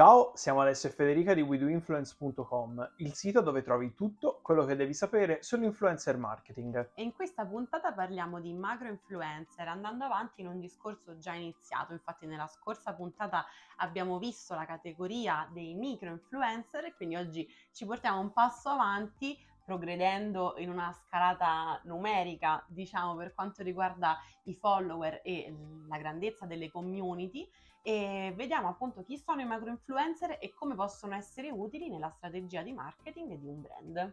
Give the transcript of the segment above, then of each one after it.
Ciao, siamo Alessio e Federica di WeDoInfluence.com, il sito dove trovi tutto quello che devi sapere sull'influencer marketing. E in questa puntata parliamo di macro influencer, andando avanti in un discorso già iniziato. Infatti, nella scorsa puntata abbiamo visto la categoria dei micro influencer e quindi oggi ci portiamo un passo avanti progredendo in una scalata numerica, diciamo, per quanto riguarda i follower e la grandezza delle community e vediamo appunto chi sono i macro influencer e come possono essere utili nella strategia di marketing di un brand.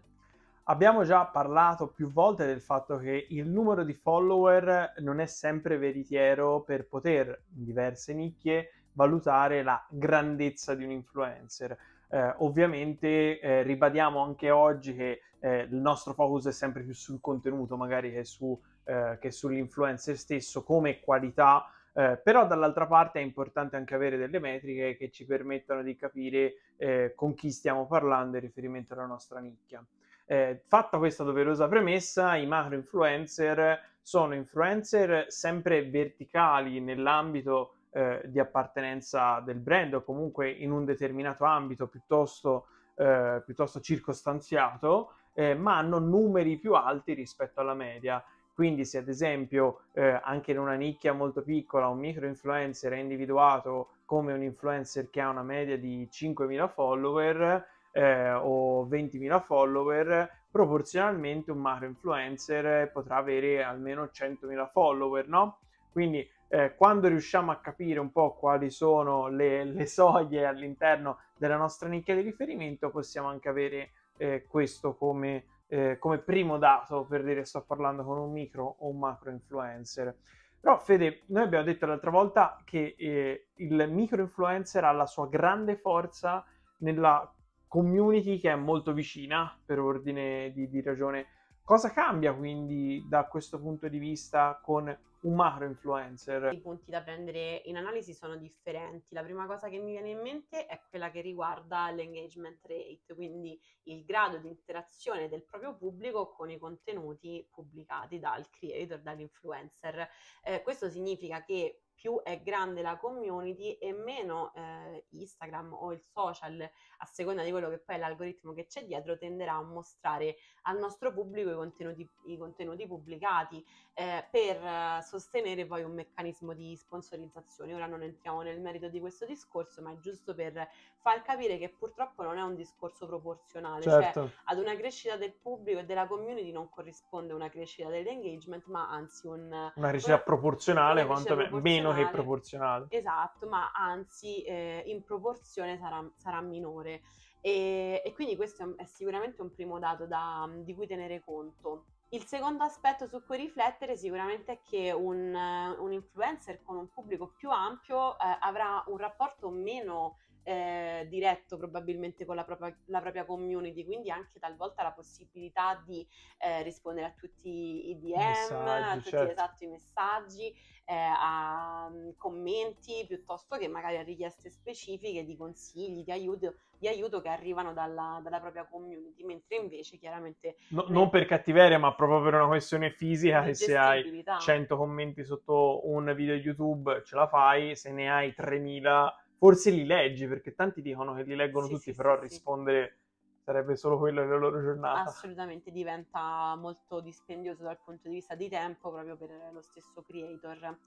Abbiamo già parlato più volte del fatto che il numero di follower non è sempre veritiero per poter in diverse nicchie valutare la grandezza di un influencer. Eh, ovviamente eh, ribadiamo anche oggi che eh, il nostro focus è sempre più sul contenuto, magari che, su, eh, che sull'influencer stesso come qualità eh, però dall'altra parte è importante anche avere delle metriche che ci permettano di capire eh, con chi stiamo parlando in riferimento alla nostra nicchia. Eh, fatta questa doverosa premessa, i macro influencer sono influencer sempre verticali nell'ambito eh, di appartenenza del brand o comunque in un determinato ambito piuttosto, eh, piuttosto circostanziato, eh, ma hanno numeri più alti rispetto alla media quindi se ad esempio eh, anche in una nicchia molto piccola un micro influencer è individuato come un influencer che ha una media di 5.000 follower eh, o 20.000 follower, proporzionalmente un macro influencer potrà avere almeno 100.000 follower, no? Quindi eh, quando riusciamo a capire un po' quali sono le, le, soglie all'interno della nostra nicchia di riferimento, possiamo anche avere eh, questo come eh, come primo dato per dire sto parlando con un micro o un macro influencer. Però Fede, noi abbiamo detto l'altra volta che eh, il micro influencer ha la sua grande forza nella community che è molto vicina per ordine di, di ragione. Cosa cambia quindi da questo punto di vista con un macro influencer. I punti da prendere in analisi sono differenti. La prima cosa che mi viene in mente è quella che riguarda l'engagement rate, quindi il grado di interazione del proprio pubblico con i contenuti pubblicati dal creator, dall'influencer. Eh, questo significa che più è grande la community e meno eh, Instagram o il social, a seconda di quello che poi è l'algoritmo che c'è dietro, tenderà a mostrare al nostro pubblico i contenuti, i contenuti pubblicati eh, per eh, sostenere poi un meccanismo di sponsorizzazione. Ora non entriamo nel merito di questo discorso, ma è giusto per far capire che purtroppo non è un discorso proporzionale, cioè certo. cioè ad una crescita del pubblico e della community non corrisponde una crescita dell'engagement, ma anzi un, una crescita proporzionale, quanto proporzionale, meno che proporzionale. Esatto, ma anzi eh, in proporzione sarà, sarà minore. E, e, quindi questo è sicuramente un primo dato da, di cui tenere conto. Il secondo aspetto su cui riflettere sicuramente è che un, un influencer con un pubblico più ampio eh, avrà un rapporto meno eh, diretto probabilmente con la propria, la propria, community, quindi anche talvolta la possibilità di eh, rispondere a tutti i DM, messaggi, a tutti certo. esatto, i messaggi, eh, a um, commenti, piuttosto che magari a richieste specifiche di consigli, di aiuto, di aiuto che arrivano dalla, dalla, propria community, mentre invece chiaramente... No, non per cattiveria, ma proprio per una questione fisica, che se hai 100 commenti sotto un video YouTube ce la fai, se ne hai 3000 forse li leggi, perché tanti dicono che li leggono sì, tutti, sì, però rispondere sarebbe solo quello della loro giornata. Assolutamente diventa molto dispendioso dal punto di vista di tempo proprio per lo stesso creator.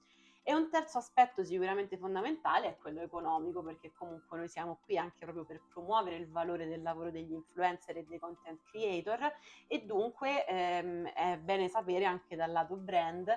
E un terzo aspetto sicuramente fondamentale è quello economico, perché comunque noi siamo qui anche proprio per promuovere il valore del lavoro degli influencer e dei content creator e dunque ehm, è bene sapere anche dal lato brand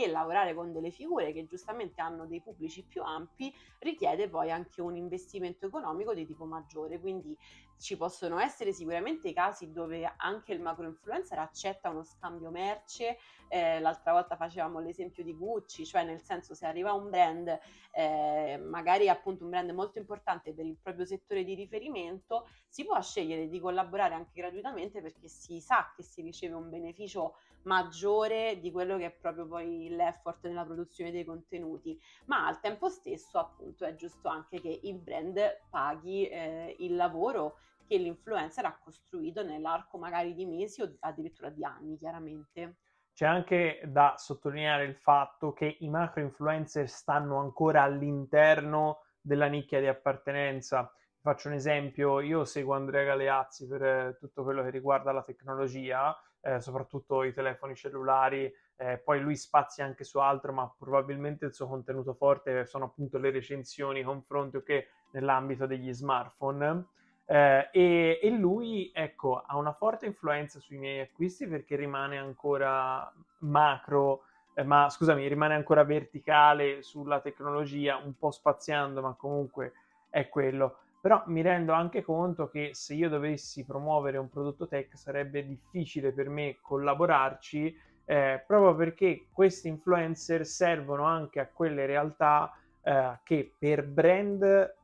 che lavorare con delle figure che giustamente hanno dei pubblici più ampi richiede poi anche un investimento economico di tipo maggiore, quindi ci possono essere sicuramente casi dove anche il macro influencer accetta uno scambio merce, eh, l'altra volta facevamo l'esempio di Gucci, cioè nel senso se arriva un brand, eh, magari appunto un brand molto importante per il proprio settore di riferimento, si può scegliere di collaborare anche gratuitamente perché si sa che si riceve un beneficio maggiore di quello che è proprio poi l'effort nella produzione dei contenuti, ma al tempo stesso appunto è giusto anche che il brand paghi eh, il lavoro che l'influencer ha costruito nell'arco magari di mesi o addirittura di anni, chiaramente. C'è anche da sottolineare il fatto che i macro influencer stanno ancora all'interno della nicchia di appartenenza, Faccio un esempio, io seguo Andrea Galeazzi per eh, tutto quello che riguarda la tecnologia, eh, soprattutto i telefoni cellulari, eh, poi lui spazia anche su altro, ma probabilmente il suo contenuto forte sono appunto le recensioni, confronti o che nell'ambito degli smartphone. Eh, e, e, lui, ecco, ha una forte influenza sui miei acquisti perché rimane ancora macro, eh, ma scusami, rimane ancora verticale sulla tecnologia, un po' spaziando, ma comunque è quello. Però mi rendo anche conto che se io dovessi promuovere un prodotto tech sarebbe difficile per me collaborarci eh, proprio perché questi influencer servono anche a quelle realtà eh, che per brand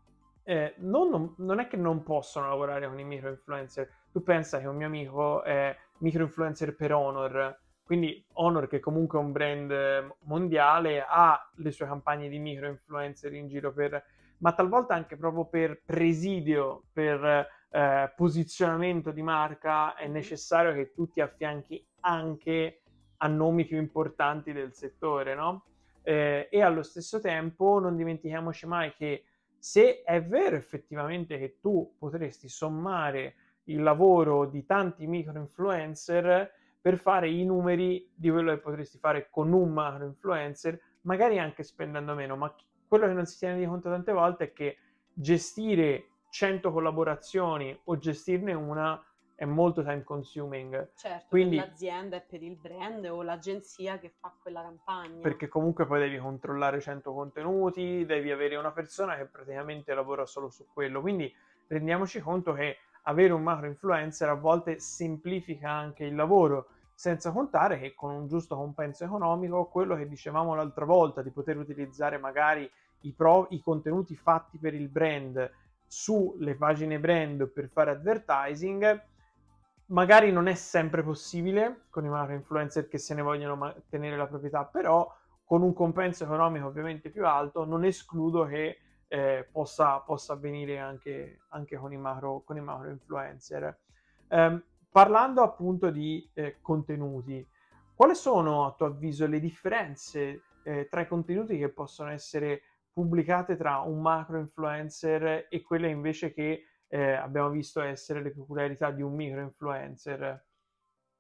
eh, non, non, è che non possono lavorare con i micro influencer. Tu pensa che un mio amico è micro influencer per Honor, quindi Honor che comunque è un brand mondiale ha le sue campagne di micro influencer in giro per ma talvolta anche proprio per presidio, per eh, posizionamento di marca, è necessario che tu ti affianchi anche a nomi più importanti del settore, no? Eh, e allo stesso tempo non dimentichiamoci mai che se è vero effettivamente che tu potresti sommare il lavoro di tanti micro influencer per fare i numeri di quello che potresti fare con un macro influencer, magari anche spendendo meno, ma quello che non si tiene di conto tante volte è che gestire 100 collaborazioni o gestirne una è molto time consuming. Certo, Quindi, per l'azienda e per il brand o l'agenzia che fa quella campagna. Perché comunque poi devi controllare 100 contenuti, devi avere una persona che praticamente lavora solo su quello. Quindi rendiamoci conto che avere un macro influencer a volte semplifica anche il lavoro senza contare che con un giusto compenso economico, quello che dicevamo l'altra volta, di poter utilizzare magari i, pro, i contenuti fatti per il brand sulle pagine brand per fare advertising, magari non è sempre possibile con i macro influencer che se ne vogliono tenere la proprietà, però con un compenso economico ovviamente più alto non escludo che eh, possa, possa, avvenire anche, anche con, i macro, con, i macro, influencer. Um, Parlando appunto di eh, contenuti, quali sono a tuo avviso le differenze eh, tra i contenuti che possono essere pubblicate tra un macro influencer e quelle invece che eh, abbiamo visto essere le peculiarità di un micro influencer?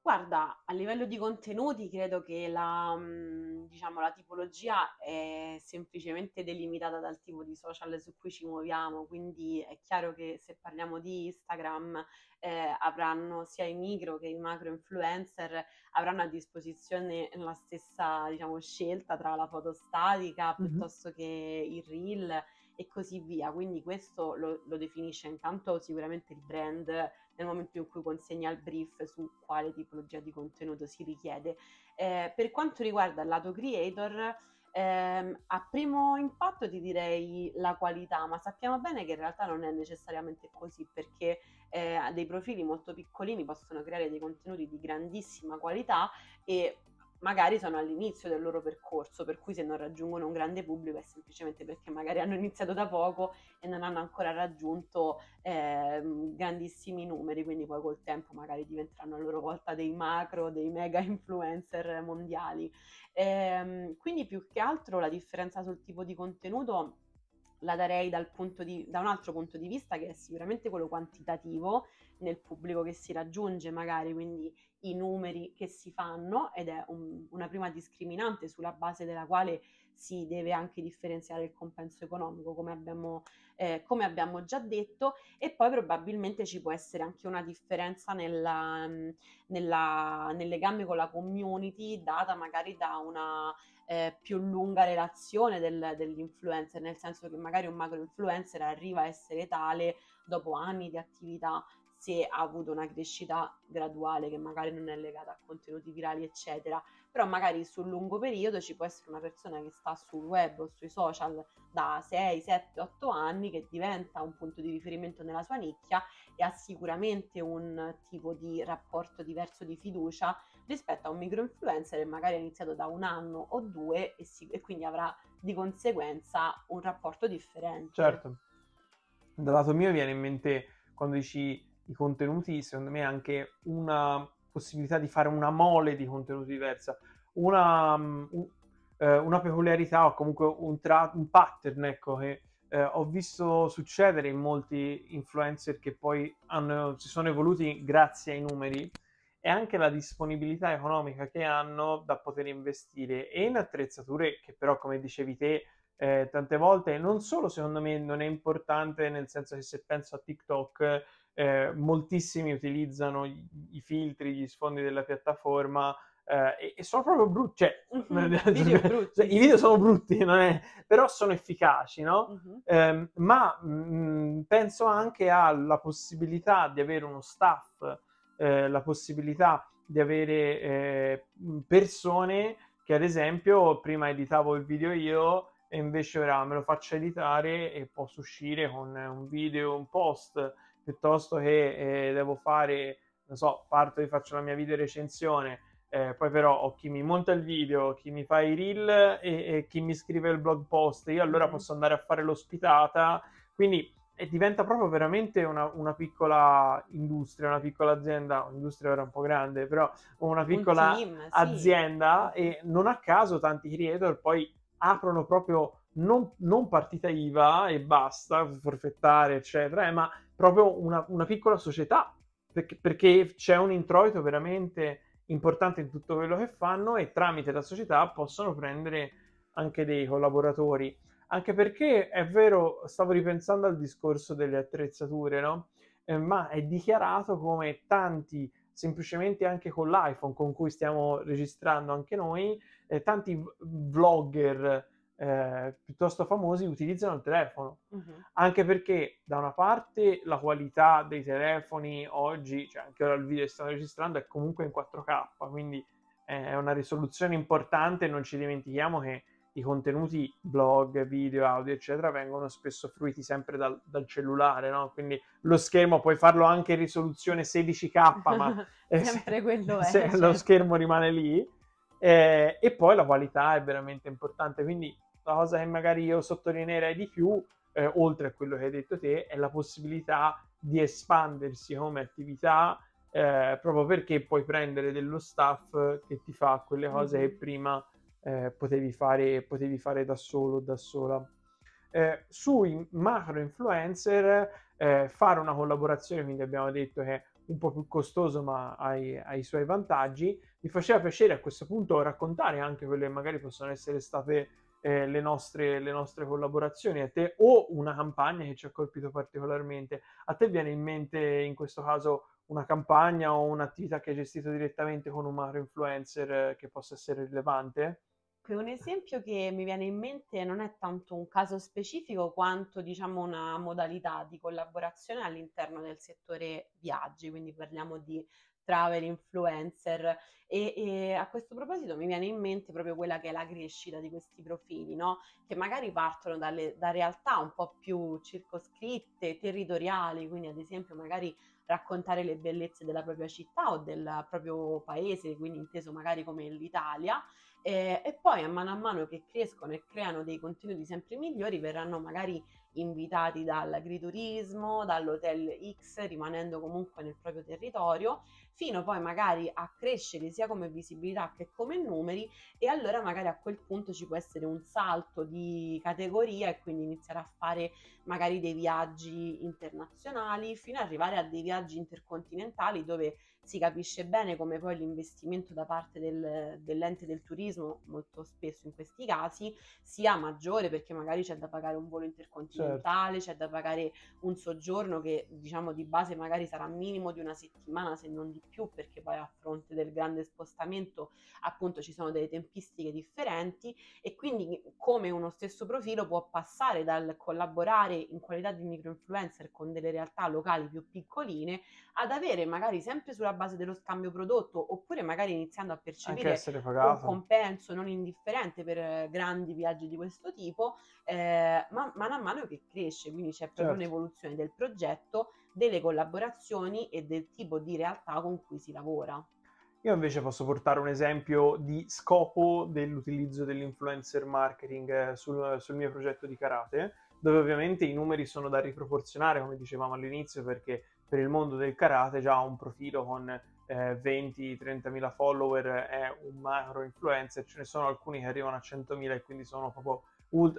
Guarda, a livello di contenuti credo che la, mhmm, diciamo, la tipologia è semplicemente delimitata dal tipo di social su cui ci muoviamo, quindi è chiaro che se parliamo di Instagram eh, avranno sia i micro che i macro influencer avranno a disposizione la stessa, diciamo, scelta tra la foto statica mm-hmm. piuttosto che il reel e così via. Quindi questo lo, lo, definisce intanto sicuramente il brand nel momento in cui consegna il brief su quale tipologia di contenuto si richiede. Eh, per quanto riguarda il lato creator, ehm, a primo impatto ti direi la qualità, ma sappiamo bene che in realtà non è necessariamente così perché eh, dei profili molto piccolini possono creare dei contenuti di grandissima qualità e magari sono all'inizio del loro percorso, per cui se non raggiungono un grande pubblico è semplicemente perché magari hanno iniziato da poco e non hanno ancora raggiunto eh, grandissimi numeri, quindi poi col tempo magari diventeranno a loro volta dei macro, dei mega influencer mondiali. Eh, quindi più che altro la differenza sul tipo di contenuto la darei di, da un altro punto di vista che è sicuramente quello quantitativo nel pubblico che si raggiunge magari, quindi i numeri che si fanno ed è un, una prima discriminante sulla base della quale si deve anche differenziare il compenso economico, come abbiamo, eh, come abbiamo già detto, e poi probabilmente ci può essere anche una differenza nella, nella, nel legame con la community data magari da una eh, più lunga relazione del, dell'influencer, nel senso che magari un macro influencer arriva a essere tale dopo anni di attività se ha avuto una crescita graduale che magari non è legata a contenuti virali, eccetera. Però magari sul lungo periodo ci può essere una persona che sta sul web o sui social da 6, 7, 8 anni che diventa un punto di riferimento nella sua nicchia e ha sicuramente un tipo di rapporto diverso di fiducia rispetto a un micro influencer che magari ha iniziato da un anno o due e, si, e quindi avrà di conseguenza un rapporto differente. Certo. Dal lato mio viene in mente quando dici i contenuti, secondo me anche una possibilità di fare una mole di contenuti diversa, una, mm, un, eh, una peculiarità o comunque un, tra- un pattern ecco, che eh, ho visto succedere in molti influencer che poi hanno, si sono evoluti grazie ai numeri e anche la disponibilità economica che hanno da poter investire e in attrezzature che però, come dicevi te, eh, tante volte non solo secondo me non è importante nel senso che se penso a TikTok eh, moltissimi utilizzano i, filtri, gli sfondi della piattaforma eh, e, e, sono proprio brutti, cioè, mm-hmm. video. Cioè, i video sono brutti, è... però sono efficaci, no? Mm-hmm. ma mh, mm, penso anche alla possibilità di avere uno staff, eh, la possibilità di avere eh, persone che ad esempio prima editavo il video io e invece ora me lo faccio editare e posso uscire con un video, un post, piuttosto che eh, devo fare, non so, parto e faccio la mia video recensione, eh, poi però ho chi mi monta il video, chi mi fa i reel e, e chi mi scrive il blog post, io allora mm-hmm. posso andare a fare l'ospitata, quindi e diventa proprio veramente una, una, piccola industria, una piccola azienda, industria era un po' grande, però una piccola un team, azienda sì. e non a caso tanti creator poi aprono proprio non, non partita IVA e basta, forfettare, eccetera, eh, ma proprio una, una piccola società, perché, perché, c'è un introito veramente importante in tutto quello che fanno e tramite la società possono prendere anche dei collaboratori. Anche perché è vero, stavo ripensando al discorso delle attrezzature, no? Eh, ma è dichiarato come tanti, semplicemente anche con l'iPhone con cui stiamo registrando anche noi, eh, tanti vlogger eh, piuttosto famosi utilizzano il telefono, uh-huh. anche perché da una parte la qualità dei telefoni oggi, cioè anche ora il video che stiamo registrando è comunque in 4K, quindi è una risoluzione importante, non ci dimentichiamo che i contenuti blog, video, audio, eccetera, vengono spesso fruiti sempre dal, dal cellulare, no? Quindi lo schermo puoi farlo anche in risoluzione 16K, ma sempre quello è. Se certo. lo schermo rimane lì. Eh, e poi la qualità è veramente importante, quindi la cosa che magari io sottolineerei di più, eh, oltre a quello che hai detto te, è la possibilità di espandersi come attività, eh, proprio perché puoi prendere dello staff che ti fa quelle cose che prima eh, potevi, fare, potevi fare da solo, da sola. Eh, sui macro influencer, eh, fare una collaborazione, quindi abbiamo detto che è un po' più costoso ma ha i suoi vantaggi, mi faceva piacere a questo punto raccontare anche quelle che magari possono essere state eh, le, nostre, le, nostre, collaborazioni a te o una campagna che ci ha colpito particolarmente. A te viene in mente in questo caso una campagna o un'attività che hai gestito direttamente con un macro influencer eh, che possa essere rilevante? Un esempio che mi viene in mente non è tanto un caso specifico quanto diciamo una modalità di collaborazione all'interno del settore viaggi, quindi parliamo di travel influencer. E, e, a questo proposito mi viene in mente proprio quella che è la crescita di questi profili, no? che magari partono dalle, da realtà un po' più circoscritte, territoriali, quindi ad esempio magari raccontare le bellezze della propria città o del proprio paese, quindi inteso magari come l'Italia, eh, e poi a mano a mano che crescono e creano dei contenuti sempre migliori verranno magari invitati dall'agriturismo, dall'hotel X, rimanendo comunque nel proprio territorio, fino poi magari a crescere sia come visibilità che come numeri e allora magari a quel punto ci può essere un salto di categoria e quindi iniziare a fare magari dei viaggi internazionali fino ad arrivare a dei viaggi intercontinentali dove si capisce bene come poi l'investimento da parte del, dell'ente del turismo, molto spesso in questi casi, sia maggiore perché magari c'è da pagare un volo intercontinentale, certo. c'è da pagare un soggiorno che diciamo di base magari sarà minimo di una settimana se non di più perché poi a fronte del grande spostamento appunto ci sono delle tempistiche differenti e quindi come uno stesso profilo può passare dal collaborare in qualità di micro influencer con delle realtà locali più piccoline ad avere magari sempre sulla base dello scambio prodotto oppure magari iniziando a percepire un compenso non indifferente per eh, grandi viaggi di questo tipo, eh, ma mano a mano che cresce, quindi c'è proprio certo. un'evoluzione del progetto, delle collaborazioni e del tipo di realtà con cui si lavora. Io invece posso portare un esempio di scopo dell'utilizzo dell'influencer marketing eh, sul, sul mio progetto di karate, dove ovviamente i numeri sono da riproporzionare, come dicevamo all'inizio, perché per il mondo del karate già un profilo con eh, 20-30 mila follower è un macro influencer, ce ne sono alcuni che arrivano a 100.000 e quindi sono proprio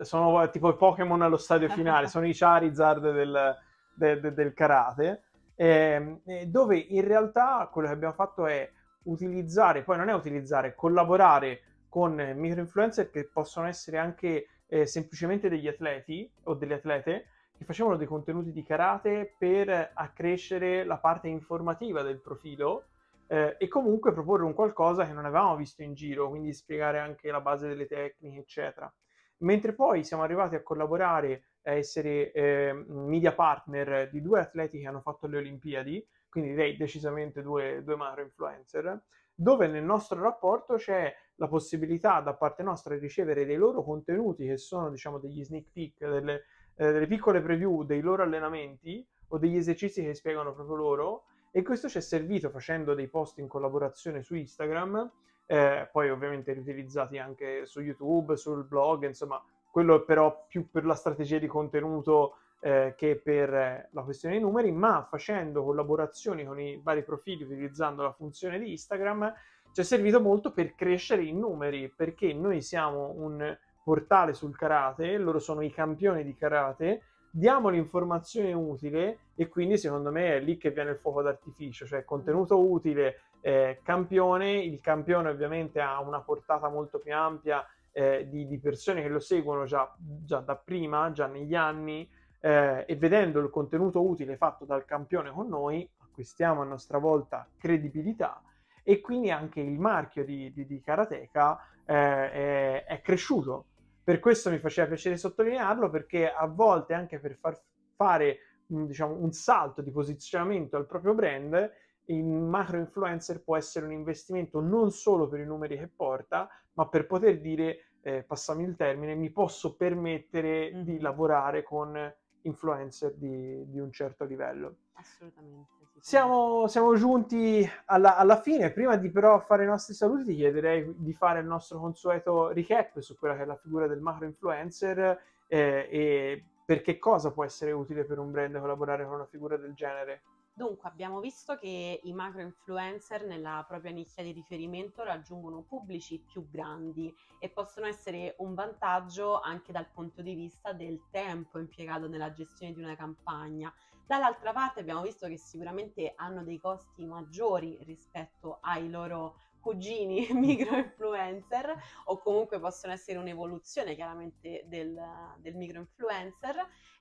sono tipo i Pokémon allo stadio finale, sono i Charizard del, de, de, del karate, eh, dove in realtà quello che abbiamo fatto è utilizzare, poi non è utilizzare, collaborare con micro influencer che possono essere anche eh, semplicemente degli atleti o delle atlete che facevano dei contenuti di karate per accrescere la parte informativa del profilo eh, e comunque proporre un qualcosa che non avevamo visto in giro, quindi spiegare anche la base delle tecniche, eccetera. Mentre poi siamo arrivati a collaborare, a essere eh, media partner di due atleti che hanno fatto le Olimpiadi, quindi direi decisamente due, due macro influencer, dove nel nostro rapporto c'è la possibilità da parte nostra di ricevere dei loro contenuti che sono diciamo degli sneak peek, delle, eh, delle piccole preview dei loro allenamenti o degli esercizi che spiegano proprio loro e questo ci è servito facendo dei post in collaborazione su Instagram, eh, poi ovviamente riutilizzati anche su YouTube, sul blog, insomma, quello però più per la strategia di contenuto eh, che per la questione dei numeri, ma facendo collaborazioni con i vari profili utilizzando la funzione di Instagram ci è servito molto per crescere i numeri, perché noi siamo un portale sul karate, loro sono i campioni di karate diamo l'informazione utile e quindi secondo me è lì che viene il fuoco d'artificio, cioè contenuto utile, eh, campione, il campione ovviamente ha una portata molto più ampia eh, di, di, persone che lo seguono già, già da prima, già negli anni eh, e vedendo il contenuto utile fatto dal campione con noi acquistiamo a nostra volta credibilità e quindi anche il marchio di, di, di Karateka eh, è, è cresciuto per questo mi faceva piacere sottolinearlo perché a volte anche per far fare diciamo, un salto di posizionamento al proprio brand, il macro influencer può essere un investimento non solo per i numeri che porta, ma per poter dire, eh, passami il termine, mi posso permettere di lavorare con influencer di, di un certo livello. Assolutamente. Siamo, siamo, giunti alla, alla, fine. Prima di però fare i nostri saluti, ti chiederei di fare il nostro consueto recap su quella che è la figura del macro influencer eh, e per che cosa può essere utile per un brand collaborare con una figura del genere. Dunque, abbiamo visto che i macro influencer nella propria nicchia di riferimento raggiungono pubblici più grandi e possono essere un vantaggio anche dal punto di vista del tempo impiegato nella gestione di una campagna. Dall'altra parte abbiamo visto che sicuramente hanno dei costi maggiori rispetto ai loro cugini micro influencer o comunque possono essere un'evoluzione chiaramente del, del micro influencer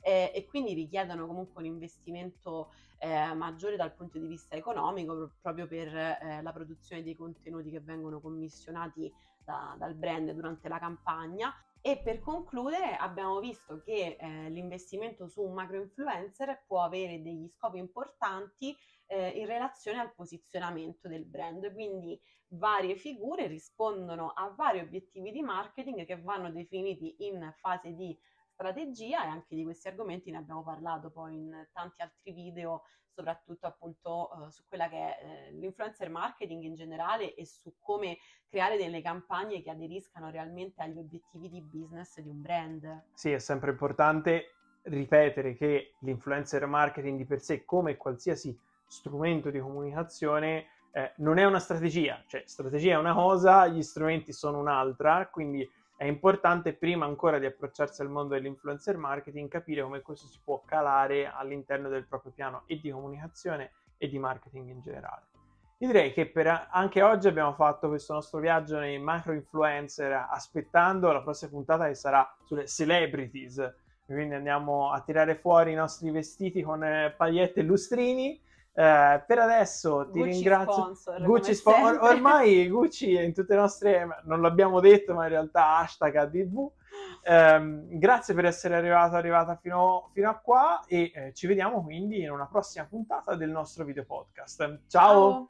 eh, e quindi richiedono comunque un investimento eh, maggiore dal punto di vista economico proprio per eh, la produzione dei contenuti che vengono commissionati da, dal brand durante la campagna. E per concludere abbiamo visto che eh, l'investimento su un macro influencer può avere degli scopi importanti eh, in relazione al posizionamento del brand, quindi varie figure rispondono a vari obiettivi di marketing che vanno definiti in fase di strategia e anche di questi argomenti ne abbiamo parlato poi in tanti altri video, soprattutto appunto uh, su quella che è uh, l'influencer marketing in generale e su come creare delle campagne che aderiscano realmente agli obiettivi di business di un brand. Sì, è sempre importante ripetere che l'influencer marketing di per sé, come qualsiasi strumento di comunicazione, eh, non è una strategia, cioè strategia è una cosa, gli strumenti sono un'altra, quindi è importante prima ancora di approcciarsi al mondo dell'influencer marketing capire come questo si può calare all'interno del proprio piano e di comunicazione e di marketing in generale. Io direi che per anche oggi abbiamo fatto questo nostro viaggio nei macro influencer aspettando la prossima puntata che sarà sulle celebrities. Quindi andiamo a tirare fuori i nostri vestiti con eh, pagliette e lustrini eh, per adesso ti Gucci ringrazio. Sponsor, Gucci sponsor. ormai Gucci è in tutte le nostre, non l'abbiamo detto, ma in realtà hashtag ADV. Eh, grazie per essere arrivato, arrivata fino, fino a qua e eh, ci vediamo quindi in una prossima puntata del nostro video podcast. Ciao. Ciao.